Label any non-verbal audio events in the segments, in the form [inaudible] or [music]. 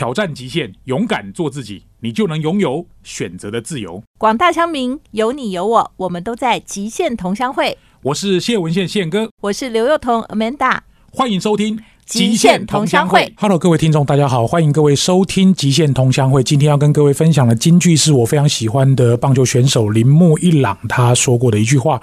挑战极限，勇敢做自己，你就能拥有选择的自由。广大乡民，有你有我，我们都在极限同乡会。我是谢文宪宪哥，我是刘幼彤 Amanda，欢迎收听《极限同乡会》。Hello，各位听众，大家好，欢迎各位收听《极限同乡会》。今天要跟各位分享的金句是我非常喜欢的棒球选手铃木一朗他说过的一句话：“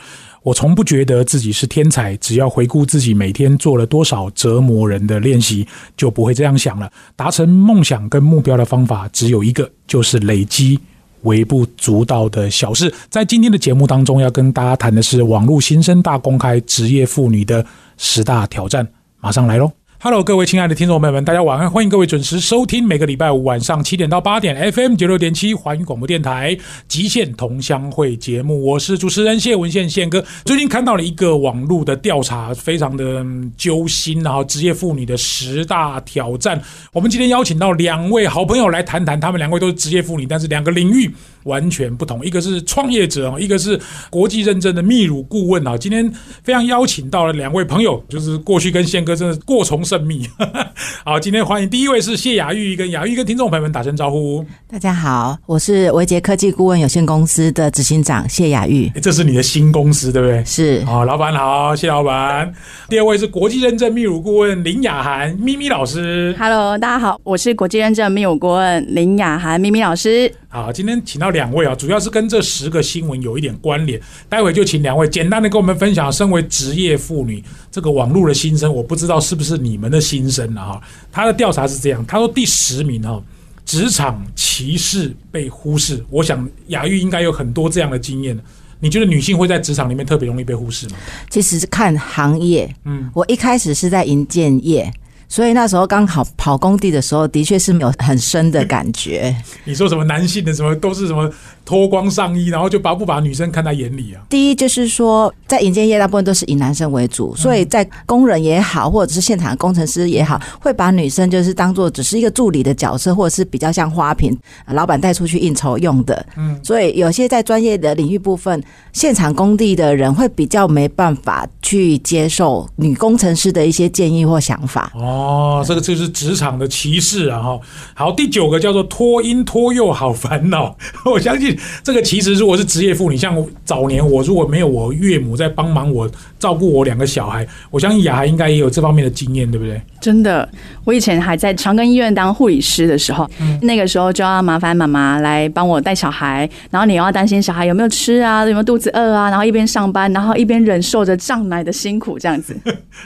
我从不觉得自己是天才，只要回顾自己每天做了多少折磨人的练习，就不会这样想了。达成梦想跟目标的方法只有一个，就是累积。”微不足道的小事，在今天的节目当中，要跟大家谈的是网络新生大公开职业妇女的十大挑战，马上来喽！Hello，各位亲爱的听众朋友们，大家晚安，欢迎各位准时收听每个礼拜五晚上七点到八点 FM 九六点七华语广播电台极限同乡会节目，我是主持人谢文宪宪哥。最近看到了一个网络的调查，非常的揪心，然后职业妇女的十大挑战。我们今天邀请到两位好朋友来谈谈，他们两位都是职业妇女，但是两个领域完全不同，一个是创业者哦一个是国际认证的泌乳顾问啊。今天非常邀请到了两位朋友，就是过去跟宪哥真的过从甚密。[laughs] 好，今天欢迎第一位是谢雅玉，跟雅玉跟听众朋友们打声招呼。大家好，我是维杰科技顾问有限公司的执行长谢雅玉。这是你的新公司对不对？是。好，老板好，谢老板。第二位是国际认证泌乳顾问林雅涵，咪咪老师。Hello，大家好，我是国际认证泌乳顾问林雅涵咪咪老师。好，今天请到两位啊，主要是跟这十个新闻有一点关联。待会就请两位简单的跟我们分享，身为职业妇女这个网络的心声，我不知道是不是你们的心声了哈。他的调查是这样，他说第十名哈，职场歧视被忽视。我想雅玉应该有很多这样的经验。你觉得女性会在职场里面特别容易被忽视吗？其实是看行业，嗯，我一开始是在银建业。所以那时候刚好跑工地的时候，的确是没有很深的感觉。[laughs] 你说什么男性的什么都是什么脱光上衣，然后就把不把女生看在眼里啊？第一就是说，在营建业大部分都是以男生为主，所以在工人也好，或者是现场工程师也好，会把女生就是当做只是一个助理的角色，或者是比较像花瓶，老板带出去应酬用的。嗯，所以有些在专业的领域部分，现场工地的人会比较没办法去接受女工程师的一些建议或想法。哦，哦这个就是职场的歧视啊！哈，好，第九个叫做拖婴拖幼好烦恼。[laughs] 我相信这个其实如果是职业妇女，像早年我如果没有我岳母在帮忙我照顾我两个小孩，我相信雅涵应该也有这方面的经验，对不对？真的，我以前还在长庚医院当护理师的时候，嗯、那个时候就要麻烦妈妈来帮我带小孩，然后你又要担心小孩有没有吃啊，有没有肚子饿啊，然后一边上班，然后一边忍受着胀奶的辛苦，这样子。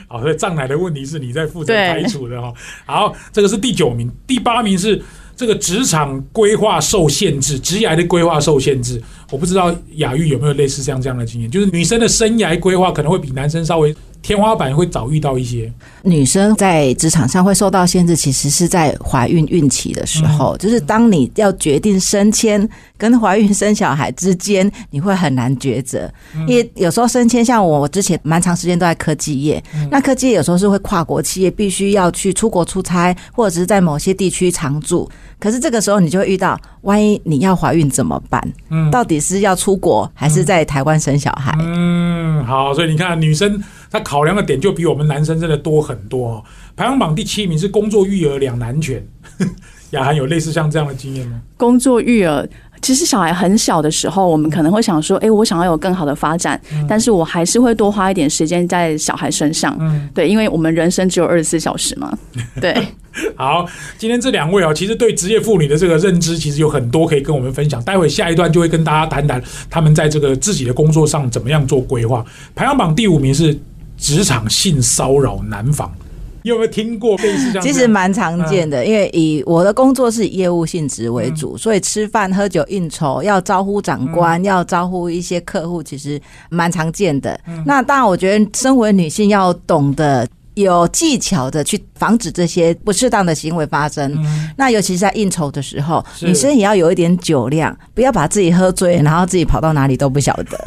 好，所以胀奶的问题是你在负责排除的哈。好，这个是第九名，第八名是这个职场规划受限制，职业的规划受限制。我不知道雅玉有没有类似像这样的经验，就是女生的生涯规划可能会比男生稍微天花板会早遇到一些。女生在职场上会受到限制，其实是在怀孕孕期的时候，嗯、就是当你要决定升迁跟怀孕生小孩之间，你会很难抉择。嗯、因为有时候升迁，像我，我之前蛮长时间都在科技业，嗯、那科技业有时候是会跨国企业，必须要去出国出差，或者是在某些地区常住。可是这个时候，你就会遇到，万一你要怀孕怎么办？嗯，到底是要出国还是在台湾生小孩？嗯，好，所以你看，女生她考量的点就比我们男生真的多很多哦。排行榜第七名是工作育儿两难全，[laughs] 雅涵有类似像这样的经验吗？工作育儿。其实小孩很小的时候，我们可能会想说，哎、欸，我想要有更好的发展，嗯、但是我还是会多花一点时间在小孩身上。嗯，对，因为我们人生只有二十四小时嘛。对。[laughs] 好，今天这两位哦，其实对职业妇女的这个认知，其实有很多可以跟我们分享。待会下一段就会跟大家谈谈他们在这个自己的工作上怎么样做规划。排行榜第五名是职场性骚扰难防。你有没有听过类似这样？其实蛮常见的，嗯、因为以我的工作是以业务性质为主，嗯、所以吃饭、喝酒、应酬要招呼长官，嗯、要招呼一些客户，其实蛮常见的。那当然，我觉得身为女性要懂得。有技巧的去防止这些不适当的行为发生。嗯、那尤其是在应酬的时候，女生也要有一点酒量，不要把自己喝醉，然后自己跑到哪里都不晓得。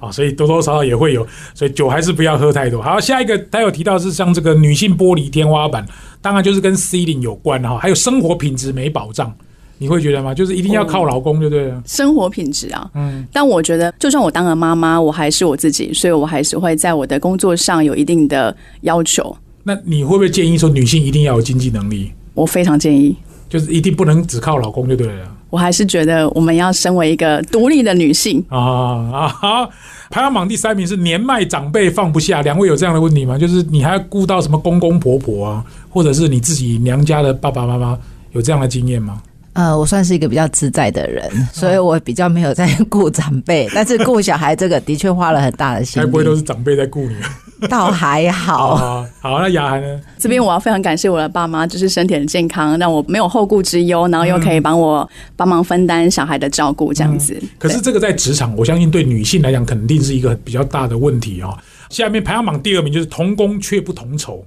啊，[laughs] 所以多多少少也会有，所以酒还是不要喝太多。好，下一个他有提到是像这个女性玻璃天花板，当然就是跟 C 零有关哈，还有生活品质没保障。你会觉得吗？就是一定要靠老公就对了。生活品质啊，嗯，但我觉得，就算我当了妈妈，我还是我自己，所以我还是会在我的工作上有一定的要求。那你会不会建议说，女性一定要有经济能力？我非常建议。就是一定不能只靠老公就对了我还是觉得我们要身为一个独立的女性，啊啊！好，排行榜第三名是年迈长辈放不下，两位有这样的问题吗？就是你还要顾到什么公公婆婆啊，或者是你自己娘家的爸爸妈妈，有这样的经验吗？呃，我算是一个比较自在的人，所以我比较没有在顾长辈，[laughs] 但是顾小孩这个的确花了很大的心该不会都，是长辈在顾你？倒还好。啊，好，那雅涵呢？这边我要非常感谢我的爸妈，就是身体很健康，让我没有后顾之忧，然后又可以帮我帮忙分担小孩的照顾，这样子。可是这个在职场，我相信对女性来讲，肯定是一个比较大的问题哦。下面排行榜第二名就是同工却不同酬，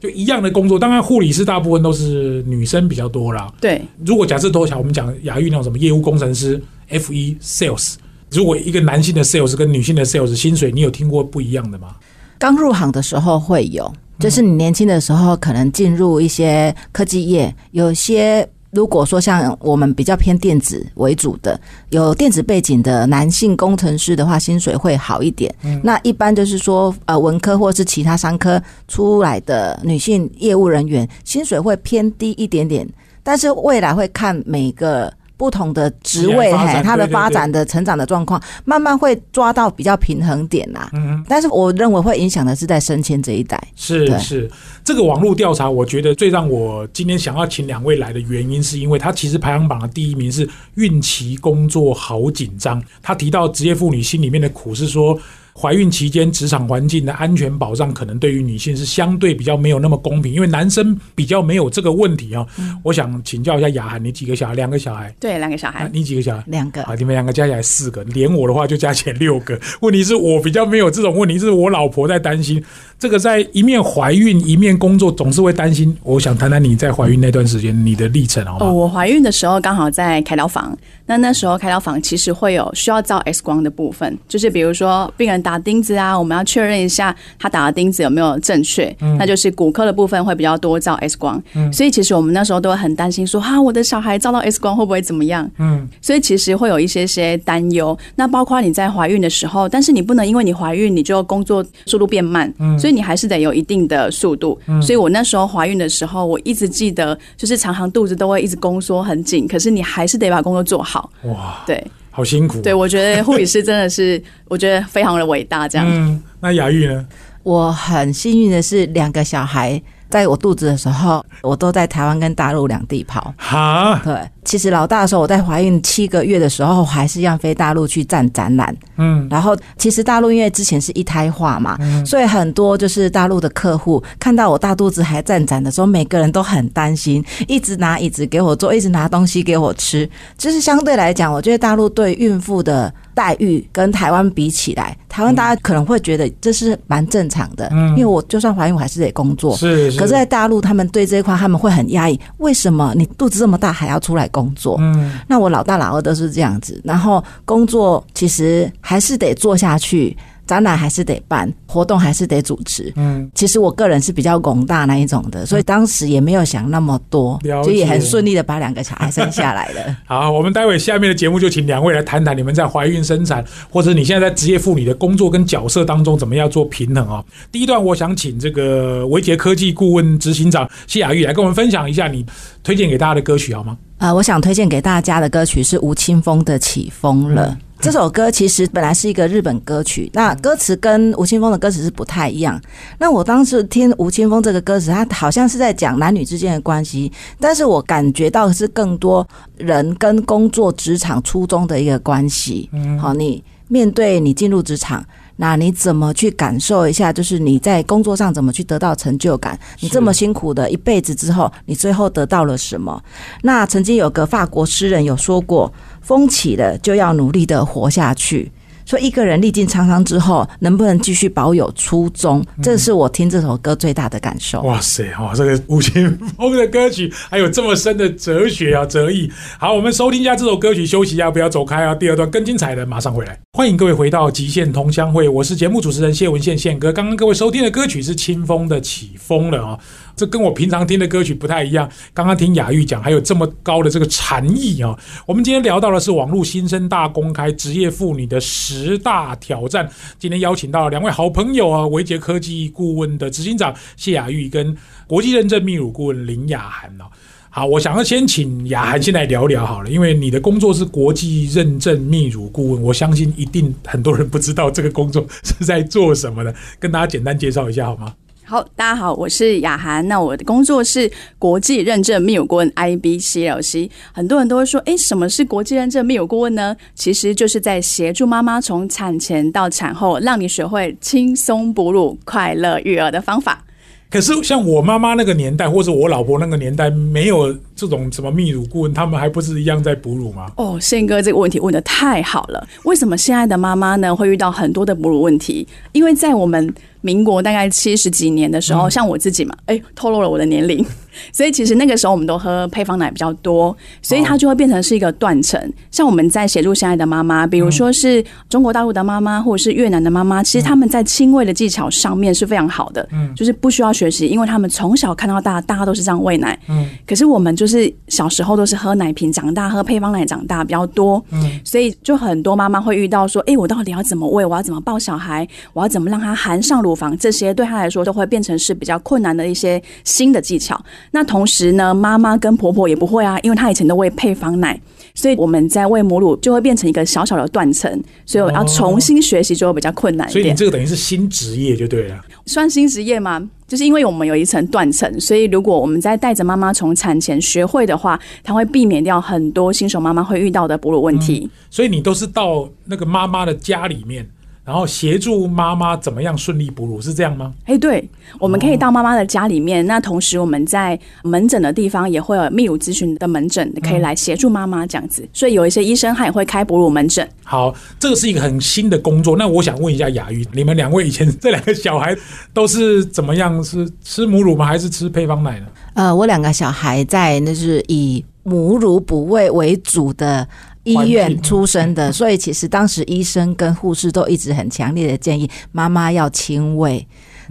就一样的工作，当然护理师大部分都是女生比较多啦。对，如果假设多小，我们讲雅玉那种什么业务工程师、F 一 Sales，如果一个男性的 Sales 跟女性的 Sales 薪水，你有听过不一样的吗？刚入行的时候会有，就是你年轻的时候可能进入一些科技业，有些如果说像我们比较偏电子为主的，有电子背景的男性工程师的话，薪水会好一点。那一般就是说，呃，文科或是其他商科出来的女性业务人员，薪水会偏低一点点，但是未来会看每个。不同的职位，职业发展嘿，它的发展的成长的状况，慢慢会抓到比较平衡点啦。嗯，但是我认为会影响的是在升迁这一代。是是，这个网络调查，我觉得最让我今天想要请两位来的原因，是因为他其实排行榜的第一名是孕期工作好紧张。他提到职业妇女心里面的苦是说。怀孕期间职场环境的安全保障，可能对于女性是相对比较没有那么公平，因为男生比较没有这个问题啊、我想请教一下雅涵，你几个小孩？两个小孩？对，两个小啊孩。你几个小孩？两个好，你们两个加起来四个，连我的话就加起来六个。[laughs] 问题是我比较没有这种问题，是我老婆在担心。这个在一面怀孕一面工作，总是会担心。我想谈谈你在怀孕那段时间你的历程，好哦，我怀孕的时候刚好在开刀房，那那时候开刀房其实会有需要照 X 光的部分，就是比如说病人打钉子啊，我们要确认一下他打的钉子有没有正确，那就是骨科的部分会比较多照 X 光，所以其实我们那时候都会很担心说，哈，我的小孩照到 X 光会不会怎么样？嗯，所以其实会有一些些担忧。那包括你在怀孕的时候，但是你不能因为你怀孕你就工作速度变慢，所以你还是得有一定的速度。所以我那时候怀孕的时候，我一直记得，就是常常肚子都会一直宫缩很紧，可是你还是得把工作做好。哇，对好辛苦。对，我觉得护理师真的是，我觉得非常的伟大。这样，嗯，那雅玉呢？我很幸运的是，两个小孩在我肚子的时候，我都在台湾跟大陆两地跑。哈，对，其实老大的时候，我在怀孕七个月的时候，还是一样飞大陆去站展览。嗯，然后，其实大陆因为之前是一胎化嘛，所以很多就是大陆的客户看到我大肚子还站展的时候，每个人都很担心，一直拿椅子给我坐，一直拿东西给我吃。就是相对来讲，我觉得大陆对孕妇的待遇跟台湾比起来，台湾大家可能会觉得这是蛮正常的，嗯因为我就算怀孕，我还是得工作。是是。可是，在大陆，他们对这一块他们会很压抑。为什么你肚子这么大还要出来工作？嗯，那我老大老二都是这样子，然后工作其实还是得做下去，展览还是得办，活动还是得主持。嗯，其实我个人是比较拱大那一种的，所以当时也没有想那么多，了就也很解顺利的把两个小孩生下来了。[laughs] 好，我们待会下面的节目就请两位来谈谈你们在怀孕生产，或者你现在在职业妇女的工作跟角色当中怎么样做平衡啊、第一段，我想请这个维杰科技顾问执行长谢雅玉来跟我们分享一下你推荐给大家的歌曲好吗？呃，我想推荐给大家的歌曲是吴青峰的《起风了》。这首歌其实本来是一个日本歌曲，那歌词跟吴青峰的歌词是不太一样。那我当时听吴青峰这个歌词，他好像是在讲男女之间的关系，但是我感觉到的是更多人跟工作职场初衷的一个关系。嗯好，你面对你进入职场。那你怎么去感受一下？就是你在工作上怎么去得到成就感？你这么辛苦的一辈子之后，你最后得到了什么？那曾经有个法国诗人有说过：“风起了就要努力的活下去。”说一个人历尽沧桑之后，能不能继续保有初衷？这是我听这首歌最大的感受。哇塞，哇，这个吴青峰的歌曲还有这么深的哲学啊哲意。好，我们收听一下这首歌曲，休息一下，不要走开啊。第二段更精彩的马上回来，欢迎各位回到极限同乡会，我是节目主持人谢文宪宪哥。刚刚各位收听的歌曲是清风的《起风了》啊，这跟我平常听的歌曲不太一样。刚刚听雅玉讲，还有这么高的这个禅意啊。我们今天聊到的是网络新生大公开职业妇女的十大挑战。今天邀请到了两位好朋友啊，维杰科技顾问的执行长谢雅玉跟国际认证泌乳顾问林雅涵哦。好，我想要先请雅涵先来聊聊好了，因为你的工作是国际认证泌乳顾问，我相信一定很多人不知道这个工作是在做什么的，跟大家简单介绍一下好吗？好，大家好，我是雅涵。那我的工作是国际认证泌乳顾问 IBCLC。很多人都会说，诶，什么是国际认证泌乳顾问呢？其实就是在协助妈妈从产前到产后，让你学会轻松哺乳、快乐育儿的方法。可是像我妈妈那个年代，或者我老婆那个年代，没有这种什么泌乳顾问，他们还不是一样在哺乳吗？哦，宪哥这个问题问的太好了。为什么现在的妈妈呢会遇到很多的哺乳问题？因为在我们民国大概七十几年的时候，像我自己嘛，哎，透露了我的年龄。[laughs] 所以其实那个时候我们都喝配方奶比较多，所以它就会变成是一个断层。像我们在协助现在的妈妈，比如说是中国大陆的妈妈或者是越南的妈妈，其实他们在亲喂的技巧上面是非常好的，嗯，就是不需要学习，因为他们从小看到大，大家都是这样喂奶，嗯。可是我们就是小时候都是喝奶瓶长大，喝配方奶长大比较多，嗯。所以就很多妈妈会遇到说，哎，我到底要怎么喂？我要怎么抱小孩？我要怎么让他含上乳房？这些对他来说都会变成是比较困难的一些新的技巧。那同时呢，妈妈跟婆婆也不会啊，因为她以前都喂配方奶，所以我们在喂母乳就会变成一个小小的断层，所以我要重新学习就会比较困难一点。所以你这个等于是新职业就对了，算新职业吗？就是因为我们有一层断层，所以如果我们在带着妈妈从产前学会的话，它会避免掉很多新手妈妈会遇到的哺乳问题。所以你都是到那个妈妈的家里面。然后协助妈妈怎么样顺利哺乳是这样吗？哎，对，我们可以到妈妈的家里面。那同时我们在门诊的地方也会有泌乳咨询的门诊，可以来协助妈妈这样子。所以有一些医生他也会开哺乳门诊。好，这个是一个很新的工作。那我想问一下雅玉，你们两位以前这两个小孩都是怎么样？是吃母乳吗？还是吃配方奶呢？呃，我两个小孩在那是以母乳哺喂为主的。医院出生的，所以其实当时医生跟护士都一直很强烈的建议妈妈要亲喂。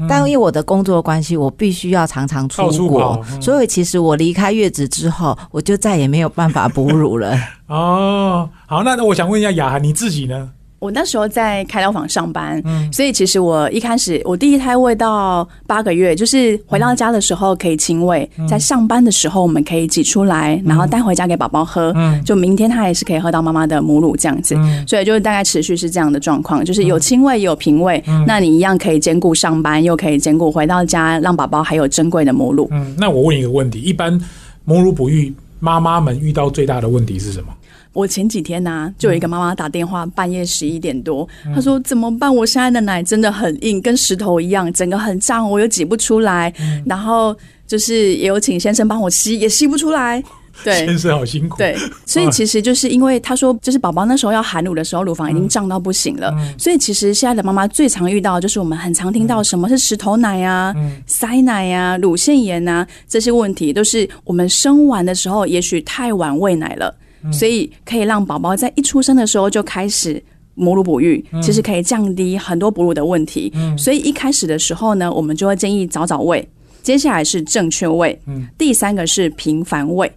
但因为我的工作关系，我必须要常常出国，所以其实我离开月子之后，我就再也没有办法哺乳了。[laughs] 哦，好，那那我想问一下雅涵，你自己呢？我那时候在开刀房上班，所以其实我一开始我第一胎喂到八个月，就是回到家的时候可以亲喂，在上班的时候我们可以挤出来，然后带回家给宝宝喝，就明天他也是可以喝到妈妈的母乳这样子，所以就是大概持续是这样的状况，就是有亲喂也有平喂，那你一样可以兼顾上班，又可以兼顾回到家让宝宝还有珍贵的母乳。嗯，那我问一个问题，一般母乳哺育妈妈们遇到最大的问题是什么？我前几天呢，就有一个妈妈打电话，半夜十一点多，她说怎么办？我现在的奶真的很硬，跟石头一样，整个很胀，我又挤不出来。然后就是也有请先生帮我吸，也吸不出来。对，先生好辛苦。对，所以其实就是因为他说，就是宝宝那时候要含乳的时候，乳房已经胀到不行了。所以其实现在的妈妈最常遇到，就是我们很常听到什么是石头奶啊、塞奶呀、乳腺炎啊这些问题，都是我们生完的时候，也许太晚喂奶了。所以可以让宝宝在一出生的时候就开始母乳哺育，其实可以降低很多哺乳的问题。所以一开始的时候呢，我们就会建议早早喂。接下来是正确喂，第三个是频繁喂。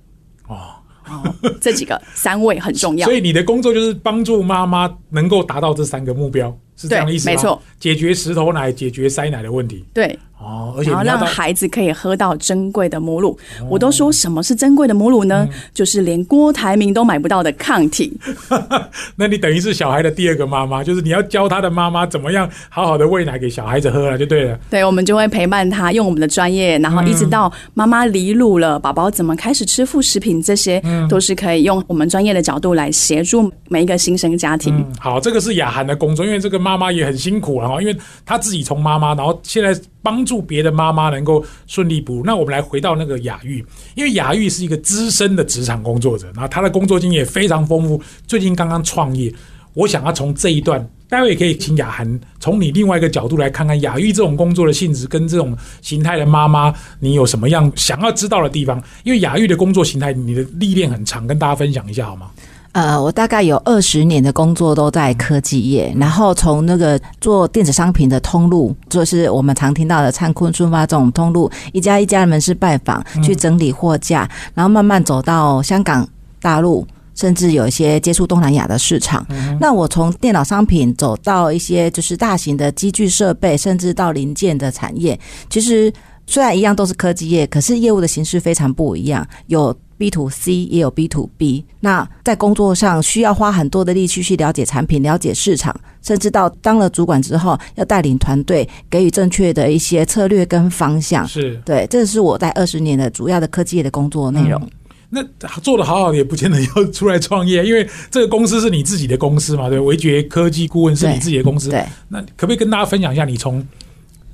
哦，这几个三位很重要。[laughs] 所以你的工作就是帮助妈妈能够达到这三个目标，是这样的意思吗？没错，解决石头奶、解决塞奶的问题。对。哦，而且然后让孩子可以喝到珍贵的母乳。我都说什么是珍贵的母乳呢？就是连郭台铭都买不到的抗体。[laughs] 那你等于是小孩的第二个妈妈，就是你要教他的妈妈怎么样好好的喂奶给小孩子喝了，就对了。对，我们就会陪伴他，用我们的专业，然后一直到妈妈离乳了，宝宝怎么开始吃副食品，这些都是可以用我们专业的角度来协助每一个新生家庭。好，这个是雅涵的工作，因为这个妈妈妈也很辛苦啊，因为她自己从妈妈，然后现在。帮助别的妈妈能够顺利哺乳。那我们来回到那个雅玉，因为雅玉是一个资深的职场工作者，然后他的工作经验非常丰富。最近刚刚创业，我想要从这一段，待会也可以请雅涵从你另外一个角度来看看雅玉这种工作的性质跟这种形态的妈妈，你有什么样想要知道的地方？因为雅玉的工作形态，你的历练很长，跟大家分享一下好吗？呃，我大概有二十年的工作都在科技业，然后从那个做电子商品的通路，就是我们常听到的灿坤、顺发这种通路，一家一家的门市拜访，去整理货架，然后慢慢走到香港、大陆，甚至有一些接触东南亚的市场。那我从电脑商品走到一些就是大型的机具设备，甚至到零件的产业，其实虽然一样都是科技业，可是业务的形式非常不一样，有 B to C 也有 B to B。那在工作上需要花很多的力气去了解产品、了解市场，甚至到当了主管之后，要带领团队，给予正确的一些策略跟方向。是对，这是我在二十年的主要的科技业的工作内容。那做的好好的也不见得要出来创业，因为这个公司是你自己的公司嘛，对，维觉科技顾问是你自己的公司。对，那可不可以跟大家分享一下，你从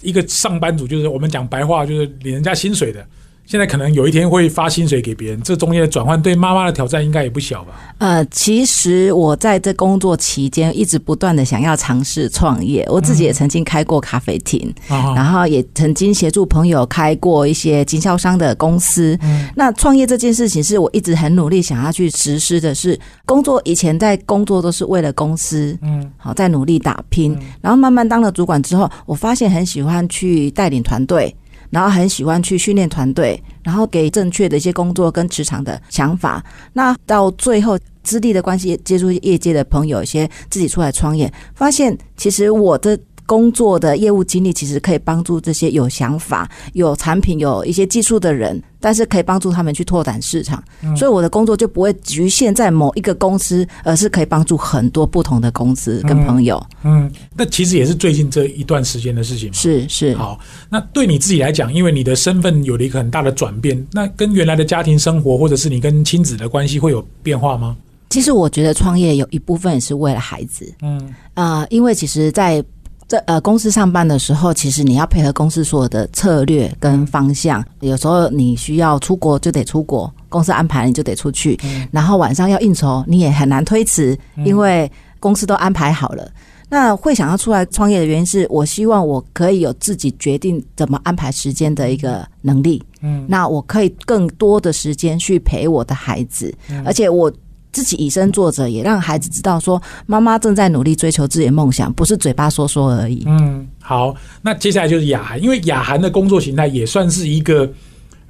一个上班族，就是我们讲白话，就是领人家薪水的。现在可能有一天会发薪水给别人，这中间的转换对妈妈的挑战应该也不小吧？呃，其实我在这工作期间一直不断的想要尝试创业，我自己也曾经开过咖啡厅，然后也曾经协助朋友开过一些经销商的公司。那创业这件事情是我一直很努力想要去实施的，是工作以前在工作都是为了公司，嗯，好在努力打拼，然后慢慢当了主管之后，我发现很喜欢去带领团队。然后很喜欢去训练团队，然后给正确的一些工作跟职场的想法。那到最后，资历的关系，接触业界的朋友，一些自己出来创业，发现其实我的。工作的业务经历其实可以帮助这些有想法、有产品、有一些技术的人，但是可以帮助他们去拓展市场。所以我的工作就不会局限在某一个公司，而是可以帮助很多不同的公司跟朋友。嗯，那其实也是最近这一段时间的事情。是是。好，那对你自己来讲，因为你的身份有了一个很大的转变，那跟原来的家庭生活或者是你跟亲子的关系会有变化吗？其实我觉得创业有一部分也是为了孩子。嗯啊，因为其实，在在呃公司上班的时候，其实你要配合公司所有的策略跟方向。有时候你需要出国就得出国，公司安排你就得出去。然后晚上要应酬，你也很难推辞，因为公司都安排好了。那会想要出来创业的原因是我希望我可以有自己决定怎么安排时间的一个能力。嗯，那我可以更多的时间去陪我的孩子，而且我。自己以身作则，也让孩子知道说，妈妈正在努力追求自己的梦想，不是嘴巴说说而已。嗯，好，那接下来就是雅涵，因为雅涵的工作形态也算是一个，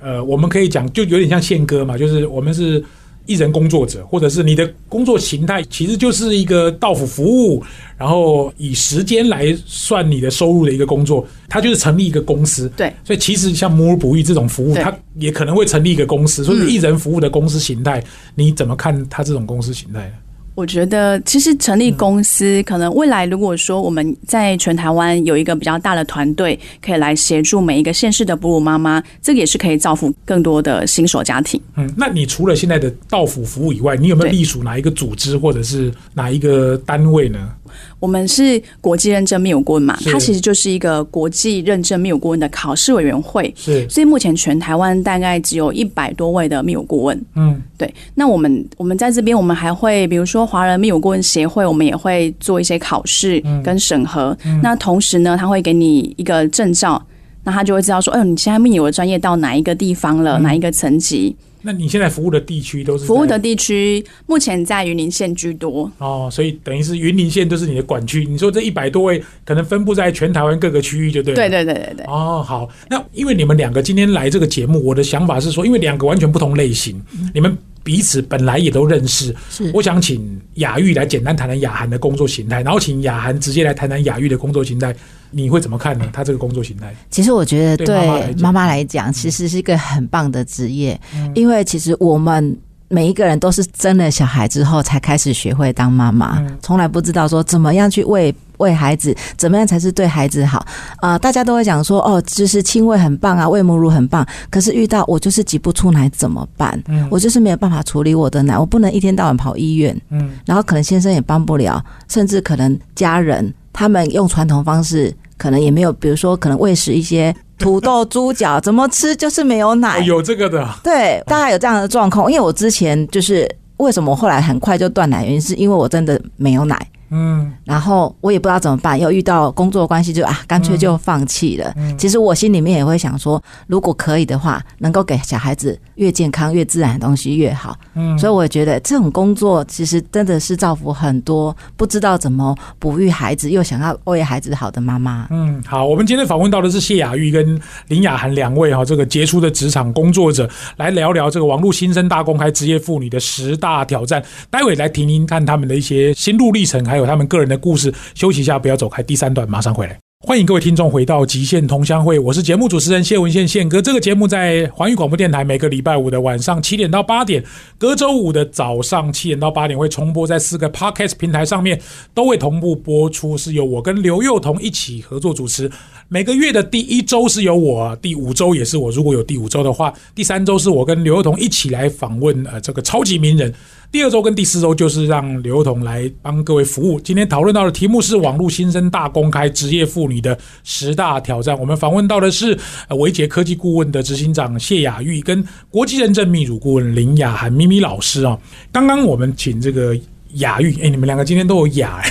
呃，我们可以讲就有点像宪哥嘛，就是我们是。艺人工作者，或者是你的工作形态，其实就是一个到府服务，然后以时间来算你的收入的一个工作，它就是成立一个公司。对，所以其实像母乳哺育这种服务，它也可能会成立一个公司。所以艺人服务的公司形态，你怎么看它这种公司形态？我觉得其实成立公司，可能未来如果说我们在全台湾有一个比较大的团队，可以来协助每一个县市的哺乳妈妈，这个也是可以造福更多的新手家庭。嗯，那你除了现在的到府服务以外，你有没有隶属哪一个组织或者是哪一个单位呢？我们是国际认证密友顾问嘛，它其实就是一个国际认证密友顾问的考试委员会。是，所以目前全台湾大概只有一百多位的密友顾问。嗯，对。那我们我们在这边，我们还会比如说华人密友顾问协会，我们也会做一些考试跟审核。那同时呢，他会给你一个证照，那他就会知道说，哎，你现在密友的专业到哪一个地方了，哪一个层级。那你现在服务的地区都是服务的地区，目前在云林县居多哦，所以等于是云林县都是你的管区。你说这一百多位可能分布在全台湾各个区域，就对。对对对对对。哦，好，那因为你们两个今天来这个节目，我的想法是说，因为两个完全不同类型，你们。彼此本来也都认识，是我想请雅玉来简单谈谈雅涵的工作形态，然后请雅涵直接来谈谈雅玉的工作形态，你会怎么看呢？他这个工作形态？其实我觉得对妈妈来讲，其实是一个很棒的职业，因为其实我们。每一个人都是生了小孩之后才开始学会当妈妈，从来不知道说怎么样去喂喂孩子，怎么样才是对孩子好啊！大家都会讲说哦，就是亲喂很棒啊，喂母乳很棒。可是遇到我就是挤不出奶怎么办？我就是没有办法处理我的奶，我不能一天到晚跑医院。嗯，然后可能先生也帮不了，甚至可能家人他们用传统方式，可能也没有，比如说可能喂食一些。土豆、猪脚怎么吃就是没有奶，有这个的。对，大概有这样的状况。因为我之前就是为什么后来很快就断奶，原因是因为我真的没有奶。嗯，然后我也不知道怎么办，又遇到工作关系，就啊，干脆就放弃了。其实我心里面也会想说，如果可以的话，能够给小孩子越健康、越自然的东西越好。嗯，所以我觉得这种工作其实真的是造福很多不知道怎么哺育孩子又想要为孩子好的妈妈。嗯，好，我们今天访问到的是谢雅玉跟林雅涵两位哈，这个杰出的职场工作者，来聊聊这个网络新生大公开职业妇女的十大挑战。待会来听听看他们的一些心路历程，还。还有他们个人的故事，休息一下，不要走开。第三段马上回来。欢迎各位听众回到《极限同乡会》，我是节目主持人谢文宪宪哥。这个节目在环宇广播电台每个礼拜五的晚上七点到八点，隔周五的早上七点到八点会重播在四个 Podcast 平台上面，都会同步播出。是由我跟刘幼彤一起合作主持。每个月的第一周是由我，第五周也是我。如果有第五周的话，第三周是我跟刘幼彤一起来访问呃这个超级名人。第二周跟第四周就是让刘彤来帮各位服务。今天讨论到的题目是网络新生大公开职业妇女的十大挑战。我们访问到的是维杰科技顾问的执行长谢雅玉，跟国际认证秘乳顾问林雅涵咪咪老师啊。刚刚我们请这个雅玉，哎，你们两个今天都有雅，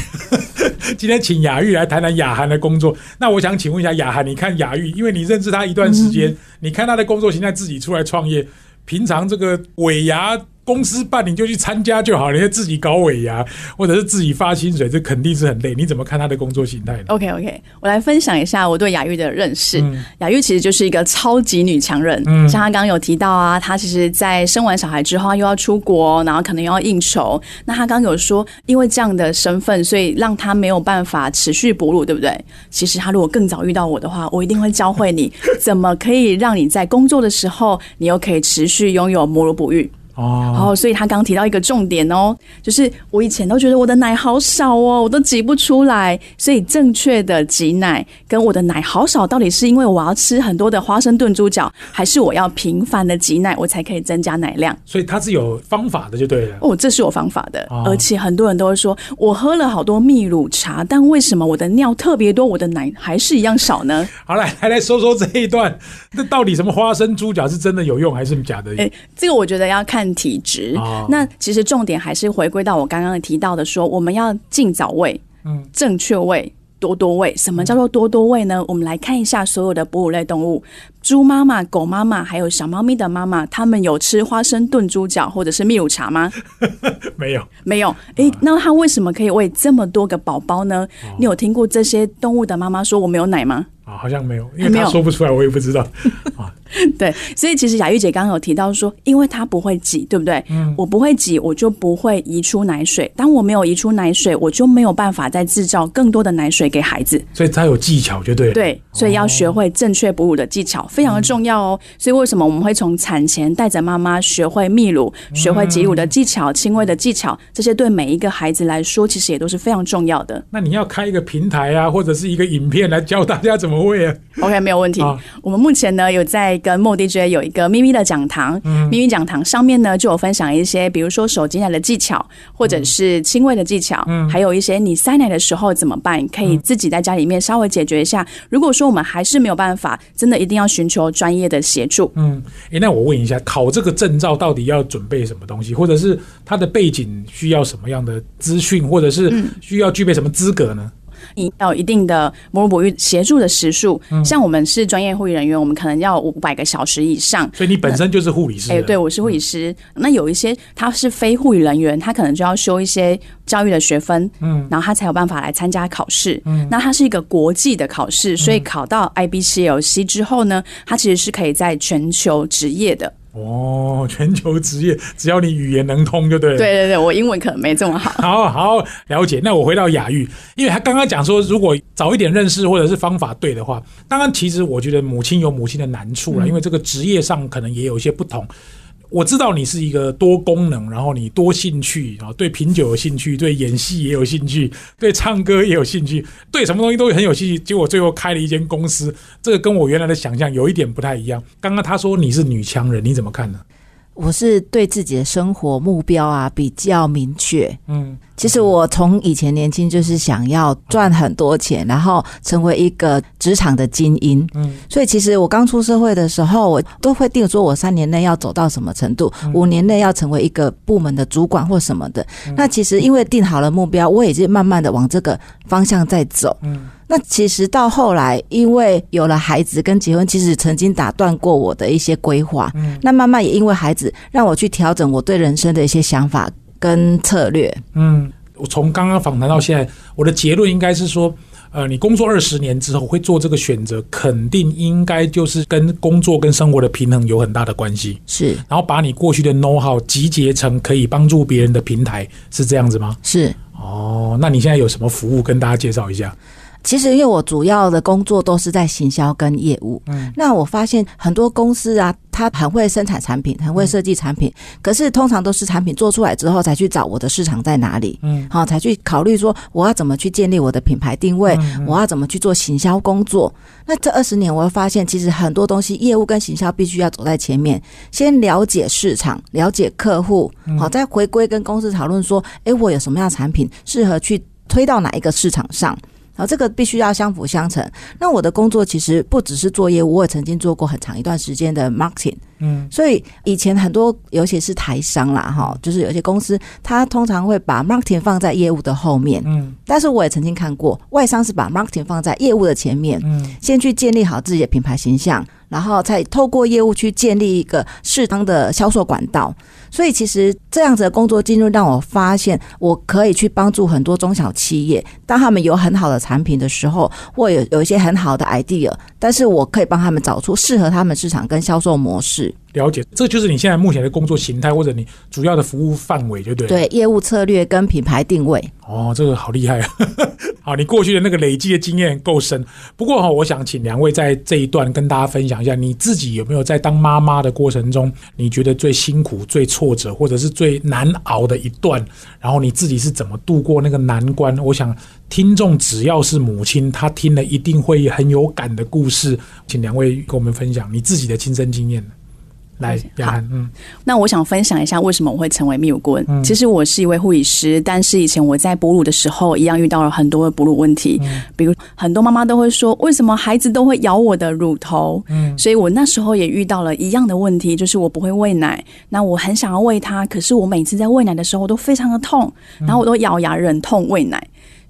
今天请雅玉来谈谈雅涵的工作。那我想请问一下雅涵，你看雅玉，因为你认识他一段时间，你看他的工作，现在自己出来创业，平常这个尾牙。公司办你就去参加就好，你要自己搞尾牙或者是自己发薪水，这肯定是很累。你怎么看他的工作形态呢？OK OK，我来分享一下我对雅玉的认识。雅玉其实就是一个超级女强人，像她刚刚有提到啊，她其实在生完小孩之后又要出国，然后可能又要应酬。那她刚刚有说，因为这样的身份，所以让她没有办法持续哺乳，对不对？其实她如果更早遇到我的话，我一定会教会你怎么可以让你在工作的时候，你又可以持续拥有母乳哺育。哦，所以他刚提到一个重点哦，就是我以前都觉得我的奶好少哦，我都挤不出来。所以正确的挤奶跟我的奶好少，到底是因为我要吃很多的花生炖猪脚，还是我要频繁的挤奶，我才可以增加奶量？所以它是有方法的，就对了。哦，这是有方法的，而且很多人都会说，我喝了好多蜜乳茶，但为什么我的尿特别多，我的奶还是一样少呢？好来，来来说说这一段，那到底什么花生猪脚是真的有用，还是假的？哎，这个我觉得要看。体质，那其实重点还是回归到我刚刚提到的，说我们要尽早喂，嗯，正确喂，多多喂。什么叫做多多喂呢？我们来看一下所有的哺乳类动物，猪妈妈、狗妈妈，还有小猫咪的妈妈，他们有吃花生炖猪脚或者是蜜乳茶吗？[laughs] 没有，没有。诶，那它为什么可以喂这么多个宝宝呢？你有听过这些动物的妈妈说我没有奶吗？啊，好像没有，因为他说不出来，我也不知道 [laughs] 啊。对，所以其实雅玉姐刚刚有提到说，因为她不会挤，对不对？嗯，我不会挤，我就不会移出奶水。当我没有移出奶水，我就没有办法再制造更多的奶水给孩子。所以她有技巧，就对。对，所以要学会正确哺乳的技巧，非常的重要哦。所以为什么我们会从产前带着妈妈学会泌乳、学会挤乳的技巧、亲喂的技巧，这些对每一个孩子来说，其实也都是非常重要的。那你要开一个平台啊，或者是一个影片来教大家怎么喂啊？[laughs] OK，没有问题。我们目前呢有在。跟莫 DJ 有一个咪咪的讲堂，咪咪讲堂上面呢就有分享一些，比如说手挤奶的技巧，或者是亲喂的技巧，还有一些你塞奶的时候怎么办，可以自己在家里面稍微解决一下。如果说我们还是没有办法，真的一定要寻求专业的协助。嗯，诶，那我问一下，考这个证照到底要准备什么东西，或者是它的背景需要什么样的资讯，或者是需要具备什么资格呢？你要一定的母乳哺育协助的时数，像我们是专业护理人员，我们可能要五百个小时以上。所以你本身就是护理师。哎，对，我是护理师。那有一些他是非护理人员，他可能就要修一些教育的学分，嗯，然后他才有办法来参加考试。嗯，那它是一个国际的考试，所以考到 IBCLC 之后呢，他其实是可以在全球执业的。哦，全球职业，只要你语言能通就对了。对对对，我英文可能没这么好。[laughs] 好好了解。那我回到雅玉，因为他刚刚讲说，如果早一点认识或者是方法对的话，当然其实我觉得母亲有母亲的难处了，因为这个职业上可能也有一些不同。我知道你是一个多功能，然后你多兴趣啊，对品酒有兴趣，对演戏也有兴趣，对唱歌也有兴趣，对什么东西都很有兴趣。结果最后开了一间公司，这个跟我原来的想象有一点不太一样。刚刚他说你是女强人，你怎么看呢？我是对自己的生活目标啊比较明确。嗯，其实我从以前年轻就是想要赚很多钱，然后成为一个职场的精英。嗯，所以其实我刚出社会的时候，我都会定说我三年内要走到什么程度，五年内要成为一个部门的主管或什么的。那其实因为定好了目标，我也是慢慢的往这个方向在走。嗯。那其实到后来，因为有了孩子跟结婚，其实曾经打断过我的一些规划。嗯，那慢慢也因为孩子，让我去调整我对人生的一些想法跟策略。嗯，我从刚刚访谈到现在，我的结论应该是说，呃，你工作二十年之后会做这个选择，肯定应该就是跟工作跟生活的平衡有很大的关系。是，然后把你过去的 know how 集结成可以帮助别人的平台，是这样子吗？是。哦，那你现在有什么服务跟大家介绍一下？其实因为我主要的工作都是在行销跟业务，嗯，那我发现很多公司啊，它很会生产产品，很会设计产品，可是通常都是产品做出来之后才去找我的市场在哪里，嗯，好，才去考虑说我要怎么去建立我的品牌定位，嗯我要怎么去做行销工作。那这二十年，我会发现其实很多东西，业务跟行销必须要走在前面，先了解市场，了解客户，好，再回归跟公司讨论说，诶，我有什么样的产品适合去推到哪一个市场上。然后这个必须要相辅相成。那我的工作其实不只是做业务，我也曾经做过很长一段时间的 marketing。嗯，所以以前很多，尤其是台商啦，哈，就是有些公司，它通常会把 marketing 放在业务的后面。嗯但是我也曾经看过，外商是把 marketing 放在业务的前面，嗯先去建立好自己的品牌形象，然后再透过业务去建立一个适当的销售管道。所以其实这样子的工作进入，让我发现我可以去帮助很多中小企业，当他们有很好的产品的时候，或有有一些很好的 idea，但是我可以帮他们找出适合他们市场跟销售模式。了解，这就是你现在目前的工作形态，或者你主要的服务范围，对不对？。对业务策略跟品牌定位，哦，这个好厉害啊！[laughs] 好，你过去的那个累积的经验够深。不过哈、我想请两位在这一段跟大家分享一下，你自己有没有在当妈妈的过程中，你觉得最辛苦、最挫折，或者是最难熬的一段？然后你自己是怎么度过那个难关？我想听众只要是母亲，她听了一定会很有感的故事，请两位跟我们分享你自己的亲身经验。来，雅涵，嗯那我想分享一下为什么我会成为泌乳顾问。嗯其实我是一位护理师，但是以前我在哺乳的时候，一样遇到了很多的哺乳问题。嗯比如很多妈妈都会说，为什么孩子都会咬我的乳头？嗯所以我那时候也遇到了一样的问题，就是我不会喂奶。那我很想要喂他，可是我每次在喂奶的时候都非常的痛，然后我都咬牙忍痛喂奶。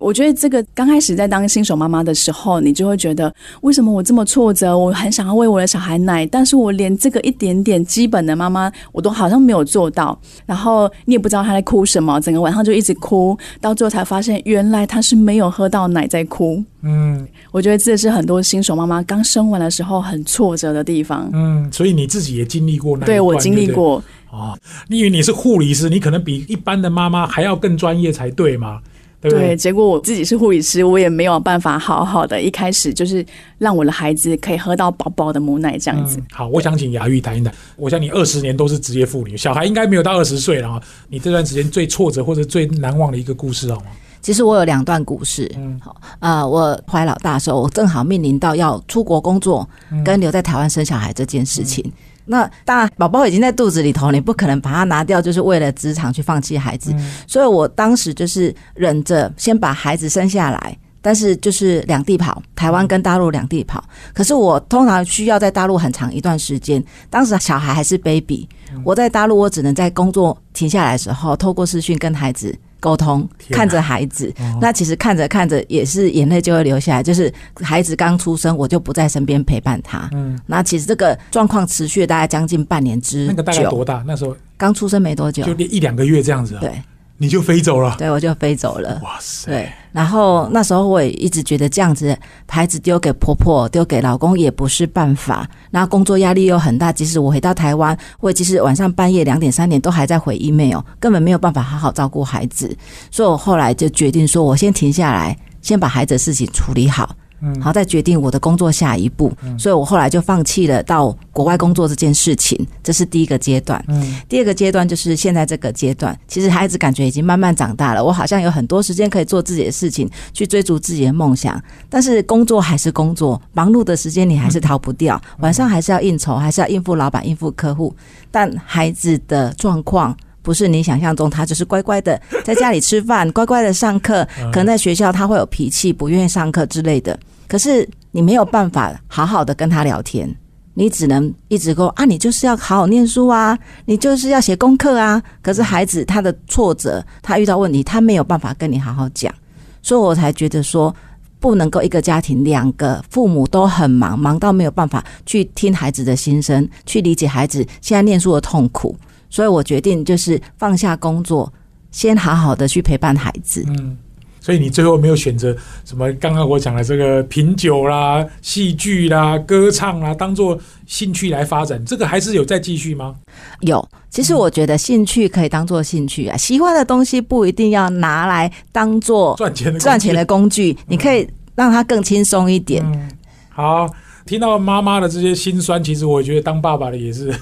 我觉得这个刚开始在当新手妈妈的时候，你就会觉得为什么我这么挫折？我很想要喂我的小孩奶，但是我连这个一点点基本的妈妈我都好像没有做到。然后你也不知道他在哭什么，整个晚上就一直哭，到最后才发现原来他是没有喝到奶在哭。嗯我觉得这是很多新手妈妈刚生完的时候很挫折的地方。嗯，所以你自己也经历过那对我经历过啊，哦，因为你是护理师，你可能比一般的妈妈还要更专业才对嘛，对对，对？结果我自己是护理师，我也没有办法好好的一开始就是让我的孩子可以喝到饱饱的母奶这样子。嗯，好，我想请雅玉谈一谈。我想你二十年都是职业妇女，小孩应该没有到二十岁了哈。你这段时间最挫折或者最难忘的一个故事好吗？其实我有两段故事。嗯好，呃，我怀老大的时候，我正好面临到要出国工作嗯跟留在台湾生小孩这件事情。那当然，宝宝已经在肚子里头，你不可能把它拿掉，就是为了职场去放弃孩子。嗯所以我当时就是忍着先把孩子生下来。但是就是两地跑，台湾跟大陆两地跑。可是我通常需要在大陆很长一段时间，当时小孩还是 baby，我在大陆我只能在工作停下来的时候，透过视讯跟孩子沟通，看着孩子。哦。那其实看着看着也是眼泪就会流下来，就是孩子刚出生，我就不在身边陪伴他。嗯，那其实这个状况持续了大概将近半年之那个大概久，多大？那时候？刚出生没多久。就，一两个月这样子啊，对你就飞走了。对，我就飞走了。哇塞！对，然后那时候我也一直觉得这样子，孩子丢给婆婆、丢给老公也不是办法。然后工作压力又很大，即使我回到台湾，或者即使晚上半夜两点、三点都还在回 email，根本没有办法好好照顾孩子。所以我后来就决定说，我先停下来，先把孩子的事情处理好。嗯然后再决定我的工作下一步，所以我后来就放弃了到国外工作这件事情，这是第一个阶段。嗯第二个阶段就是现在这个阶段，其实孩子感觉已经慢慢长大了，我好像有很多时间可以做自己的事情，去追逐自己的梦想。但是工作还是工作，忙碌的时间你还是逃不掉，晚上还是要应酬，还是要应付老板、应付客户。但孩子的状况。不是你想象中，他就是乖乖的 [laughs] 在家里吃饭，乖乖的上课，可能在学校他会有脾气，不愿意上课之类的。可是你没有办法好好的跟他聊天，你只能一直说啊，你就是要好好念书啊，你就是要写功课啊。可是孩子他的挫折，他遇到问题，他没有办法跟你好好讲，所以我才觉得说，不能够一个家庭两个父母都很忙，忙到没有办法去听孩子的心声，去理解孩子现在念书的痛苦。所以我决定就是放下工作，先好好的去陪伴孩子。嗯，所以你最后没有选择什么？刚刚我讲的这个品酒啦、戏剧啦、歌唱啦，当做兴趣来发展，这个还是有在继续吗？有，其实我觉得兴趣可以当做兴趣啊，喜欢的东西不一定要拿来当做赚钱的赚钱的工具，你可以让它更轻松一点。嗯，好，听到妈妈的这些心酸，其实我觉得当爸爸的也是，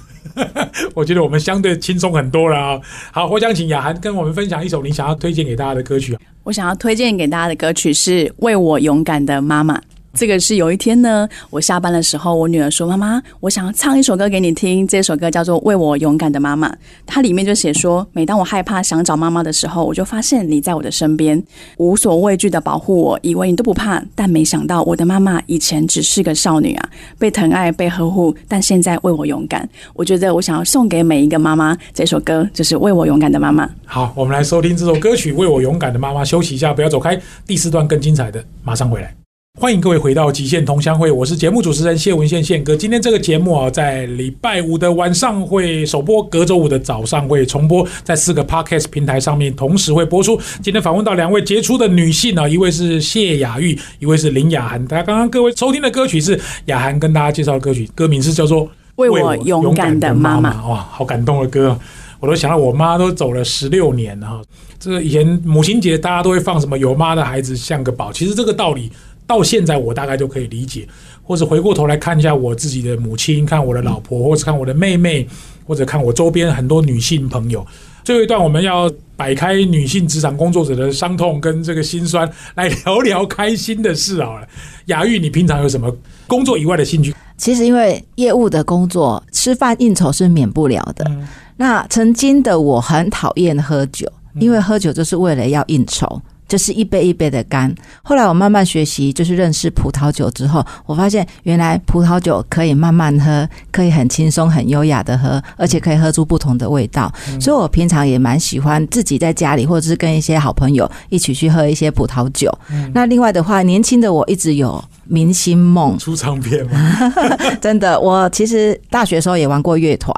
[laughs] 我觉得我们相对轻松很多了啊。好，我想请雅涵跟我们分享一首你想要推荐给大家的歌曲啊。我想要推荐给大家的歌曲是《为我勇敢的妈妈》。这个是有一天呢，我下班的时候，我女儿说：“妈妈，我想要唱一首歌给你听。这首歌叫做《为我勇敢的妈妈》。它里面就写说，每当我害怕想找妈妈的时候，我就发现你在我的身边，无所畏惧的保护我，以为你都不怕。但没想到，我的妈妈以前只是个少女啊，被疼爱、被呵护，但现在为我勇敢。我觉得我想要送给每一个妈妈这首歌，就是《为我勇敢的妈妈》。好，我们来收听这首歌曲《为我勇敢的妈妈》。休息一下，不要走开，第四段更精彩的，马上回来。欢迎各位回到极限同乡会，我是节目主持人谢文宪宪哥。今天这个节目啊，在礼拜五的晚上会首播，隔周五的早上会重播，在四个 podcast 平台上面同时会播出。今天访问到两位杰出的女性啊，一位是谢雅玉，一位是林雅涵。大家刚刚各位收听的歌曲是雅涵跟大家介绍的歌曲，歌名是叫做《为我勇敢的妈妈》。哇，好感动的歌，我都想到我妈都走了十六年了哈。这个以前母亲节大家都会放什么“有妈的孩子像个宝”，其实这个道理。到现在我大概就可以理解，或者回过头来看一下我自己的母亲，看我的老婆，或者看我的妹妹，或者看我周边很多女性朋友。最后一段我们要摆开女性职场工作者的伤痛跟这个心酸，来聊聊开心的事好了。雅玉，你平常有什么工作以外的兴趣？其实因为业务的工作，吃饭应酬是免不了的。那曾经的我很讨厌喝酒，因为喝酒就是为了要应酬。就是一杯一杯的干。后来我慢慢学习，就是认识葡萄酒之后，我发现原来葡萄酒可以慢慢喝，可以很轻松、很优雅的喝，而且可以喝出不同的味道。所以我平常也蛮喜欢自己在家里，或者是跟一些好朋友一起去喝一些葡萄酒。那另外的话，年轻的我一直有明星梦，出唱片吗？[laughs] 真的，我其实大学时候也玩过乐团，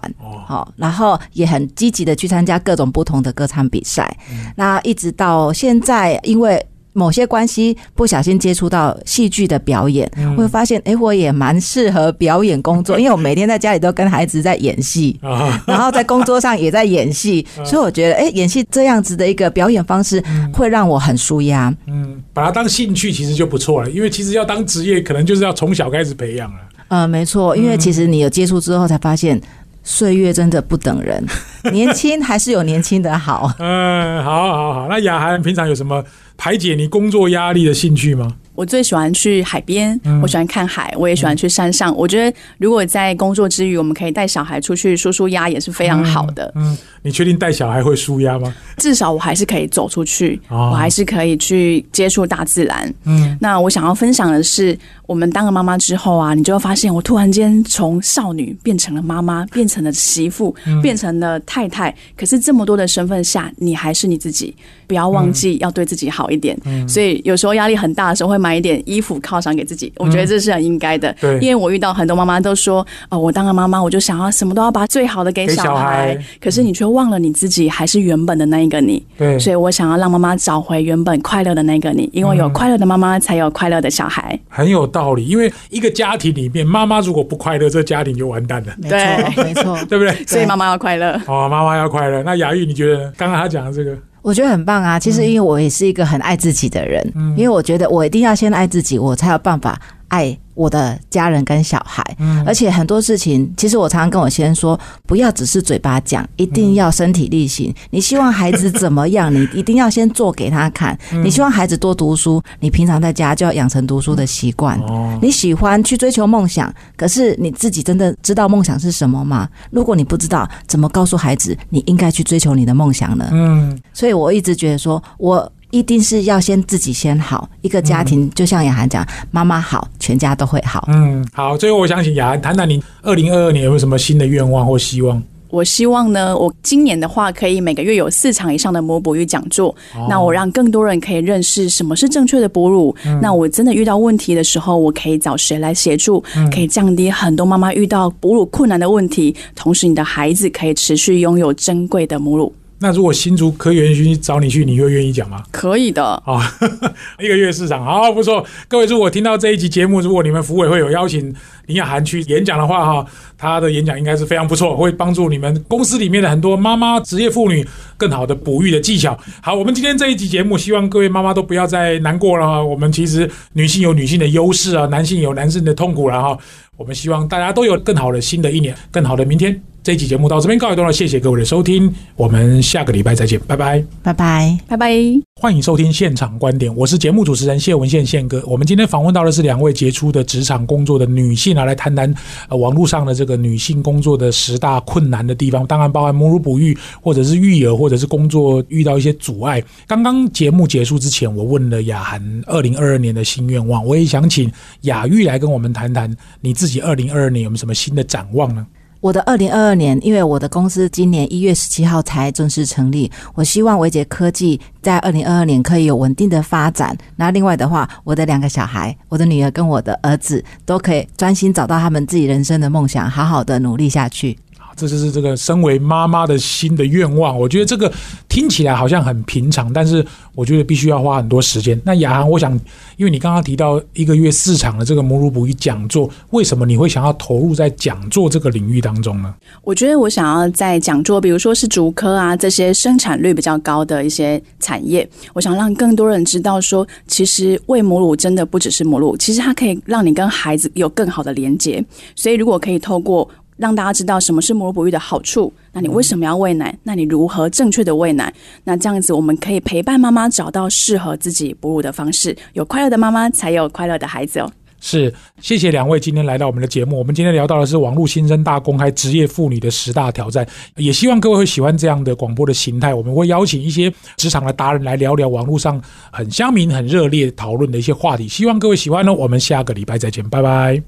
好，然后也很积极的去参加各种不同的歌唱比赛。那一直到现在。因为某些关系，不小心接触到戏剧的表演，会发现，哎，我也蛮适合表演工作，[laughs] 因为我每天在家里都跟孩子在演戏，然后在工作上也在演戏，[laughs] 所以我觉得，哎，演戏这样子的一个表演方式，会让我很舒压。嗯，把它当兴趣其实就不错了，因为其实要当职业，可能就是要从小开始培养了。呃，没错，因为其实你有接触之后，才发现岁月真的不等人，[laughs] 年轻还是有年轻的好。嗯，好好好，那雅涵平常有什么？排解你工作压力的兴趣吗？我最喜欢去海边，我喜欢看海，我也喜欢去山上。我觉得如果在工作之余，我们可以带小孩出去舒舒压，也是非常好的。嗯，你确定带小孩会舒压吗？至少我还是可以走出去，我还是可以去接触大自然。嗯，那我想要分享的是，我们当了妈妈之后啊，你就会发现，我突然间从少女变成了妈妈，变成了媳妇，变成了太太。可是这么多的身份下，你还是你自己，不要忘记要对自己好一点。嗯所以有时候压力很大的时候，会买一点衣服犒赏给自己，我觉得这是很应该的。对，因为我遇到很多妈妈都说，哦，我当了妈妈，我就想要什么都要把最好的给小孩，可是你却忘了你自己还是原本的那一个你。对，所以我想要让妈妈找回原本快乐的那个你，因为有快乐的妈妈，才有快乐的小孩。很有道理，因为一个家庭里面，妈妈如果不快乐，这家庭就完蛋了。没错，没错，[laughs] 对不对？所以妈妈要快乐。哦，妈妈要快乐。那雅玉，你觉得刚刚他讲的这个？我觉得很棒啊！其实因为我也是一个很爱自己的人，因为我觉得我一定要先爱自己，我才有办法爱。我的家人跟小孩，而且很多事情，其实我常常跟我先生说，不要只是嘴巴讲，一定要身体力行。你希望孩子怎么样，[laughs] 你一定要先做给他看。你希望孩子多读书，你平常在家就要养成读书的习惯。你喜欢去追求梦想，可是你自己真的知道梦想是什么吗？如果你不知道，怎么告诉孩子你应该去追求你的梦想呢？嗯，所以我一直觉得说，我。一定是要先自己先好，一个家庭就像雅涵讲，妈妈好，全家都会好。嗯，好。最后，我想请雅涵谈谈你二零二二年有没有什么新的愿望或希望？我希望呢，我今年的话可以每个月有四场以上的母哺育讲座，那我让更多人可以认识什么是正确的哺乳。那我真的遇到问题的时候，我可以找谁来协助？可以降低很多妈妈遇到哺乳困难的问题，同时你的孩子可以持续拥有珍贵的母乳。那如果新竹科园区找你去，你会愿意讲吗？可以的。啊，[laughs] 一个月市场，好不错。各位，如果听到这一集节目，如果你们服委会有邀请林雅涵去演讲的话，哈，她的演讲应该是非常不错，会帮助你们公司里面的很多妈妈、职业妇女更好的哺育的技巧。好，我们今天这一集节目，希望各位妈妈都不要再难过了哈。我们其实女性有女性的优势啊，男性有男性的痛苦了哈。我们希望大家都有更好的新的一年，更好的明天。这一期节目到这边告一段落，谢谢各位的收听，我们下个礼拜再见，拜拜，拜拜，拜拜。欢迎收听现场观点，我是节目主持人谢文宪宪哥。我们今天访问到的是两位杰出的职场工作的女性啊，来谈谈呃网络上的这个女性工作的十大困难的地方，当然包含母乳哺育，或者是育儿，或者是工作遇到一些阻碍。刚刚节目结束之前，我问了雅涵二零二二年的新愿望，我也想请雅玉来跟我们谈谈你自己二零二二年有没有什么新的展望呢？我的二零二二年，因为我的公司今年一月十七号才正式成立，我希望维杰科技在二零二二年可以有稳定的发展。那另外的话，我的两个小孩，我的女儿跟我的儿子，都可以专心找到他们自己人生的梦想，好好的努力下去。这就是这个身为妈妈的新的愿望。我觉得这个听起来好像很平常，但是我觉得必须要花很多时间。那雅涵，我想，因为你刚刚提到一个月四场的这个母乳哺育讲座，为什么你会想要投入在讲座这个领域当中呢？我觉得我想要在讲座，比如说是竹科啊这些生产率比较高的一些产业，我想让更多人知道说，其实喂母乳真的不只是母乳，其实它可以让你跟孩子有更好的连接。所以如果可以透过让大家知道什么是母乳哺育的好处，那你为什么要喂奶？那你如何正确的喂奶？那这样子我们可以陪伴妈妈找到适合自己哺乳的方式。有快乐的妈妈，才有快乐的孩子哦。是，谢谢两位今天来到我们的节目。我们今天聊到的是网络新生大公开职业妇女的十大挑战，也希望各位会喜欢这样的广播的形态。我们会邀请一些职场的达人来聊聊网络上很乡民、很热烈讨论的一些话题。希望各位喜欢呢。我们下个礼拜再见，拜拜。